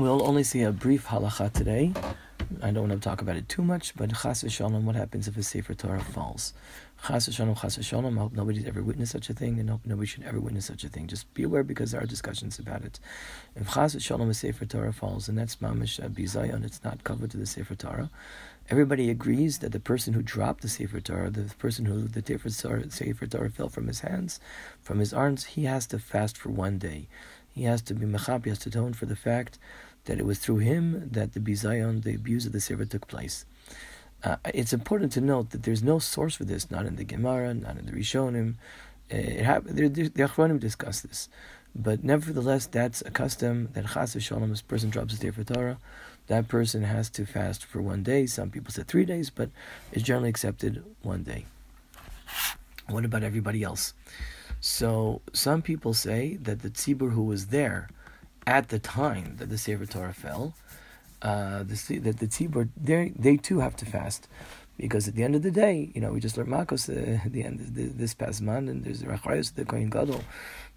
We'll only see a brief halacha today. I don't want to talk about it too much, but chas v'shalom, what happens if a Sefer Torah falls? Chas v'shalom, chas v'shalom, I hope nobody's ever witnessed such a thing, and hope nobody should ever witness such a thing. Just be aware because there are discussions about it. If chas v'shalom, a Sefer Torah falls, and that's mamish bizayon, it's not kavod to the Sefer Torah, everybody agrees that the person who dropped the Sefer Torah, the person who the Sefer Torah fell from his hands, from his arms, he has to fast for one day. He has to be mechap, he has to atone for the fact that it was through him that the bizayon, the abuse of the Sefer, took place. Uh, it's important to note that there's no source Sefer this, not in the Gemara, not in the Rishonim. Uh, it the, the Achronim discuss this. But nevertheless, that's a custom that chas v'shalom, a person drops a for Torah, that person has to fast for one day. Some people say three days, but it's generally accepted one day. What about everybody else? So some people say that the tzibur who was there at the time that the Sefer Torah fell, uh, the, that the tzibur they too have to fast, because at the end of the day, you know, we just learned Makos uh, at the end of the, this past month, and there's the Rachayos, the Kohen Gadol,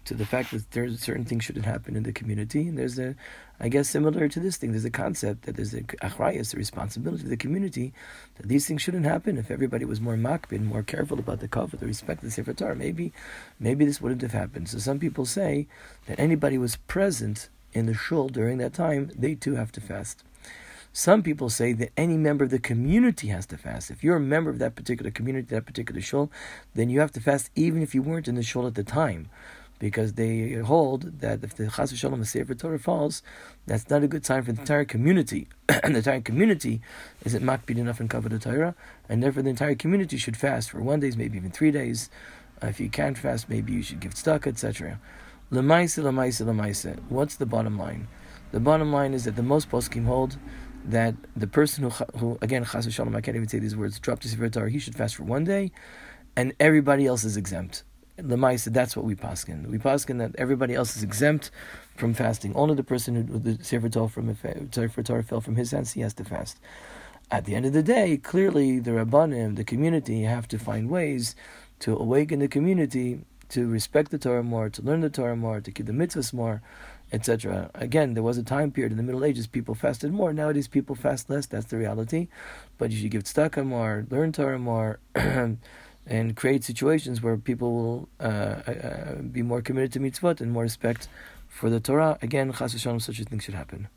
to the fact that there's certain things shouldn't happen in the community, and there's a, I guess similar to this thing, there's a concept that there's a achrayas, the responsibility of the community, that these things shouldn't happen. If everybody was more makbid, more careful about the kavod, the respect of the Sefer Torah, maybe, maybe this wouldn't have happened. So some people say that anybody was present in the shul during that time, they too have to fast. Some people say that any member of the community has to fast. If you're a member of that particular community, that particular shul, then you have to fast even if you weren't in the shul at the time. Because they hold that if the Chas Shalom the Sefer Torah falls, that's not a good sign for the entire community. and the entire community isn't makbid enough in Kavod Torah, and therefore the entire community should fast for one days, maybe even three days. Uh, if you can't fast, maybe you should give tzedakah, etc. Lemaisa, lemaisa, lemaisa. What's the bottom line? The bottom line is that the most poskim hold that the person who, who again, chas v'shalom, I can't even say these words, dropped Sefer Torah, he should fast for one day, and everybody else is exempt. Lemaisa, that's what we paskin. We paskin that everybody else is exempt from fasting. Only the person who the Sefer Torah from Sefer Torah fell from his hands, he has to fast. At the end of the day, clearly the rabbanim, the community, have to find ways to awaken the community to respect the Torah more, to learn the Torah more, to keep the mitzvahs more, etc. Again, there was a time period in the Middle Ages people fasted more. Nowadays, people fast less. That's the reality. But you should give tzedakah more, learn Torah more, and create situations where people will uh, uh, be more committed to mitzvot and more respect for the Torah. Again, chas v'shalom, such a thing should happen.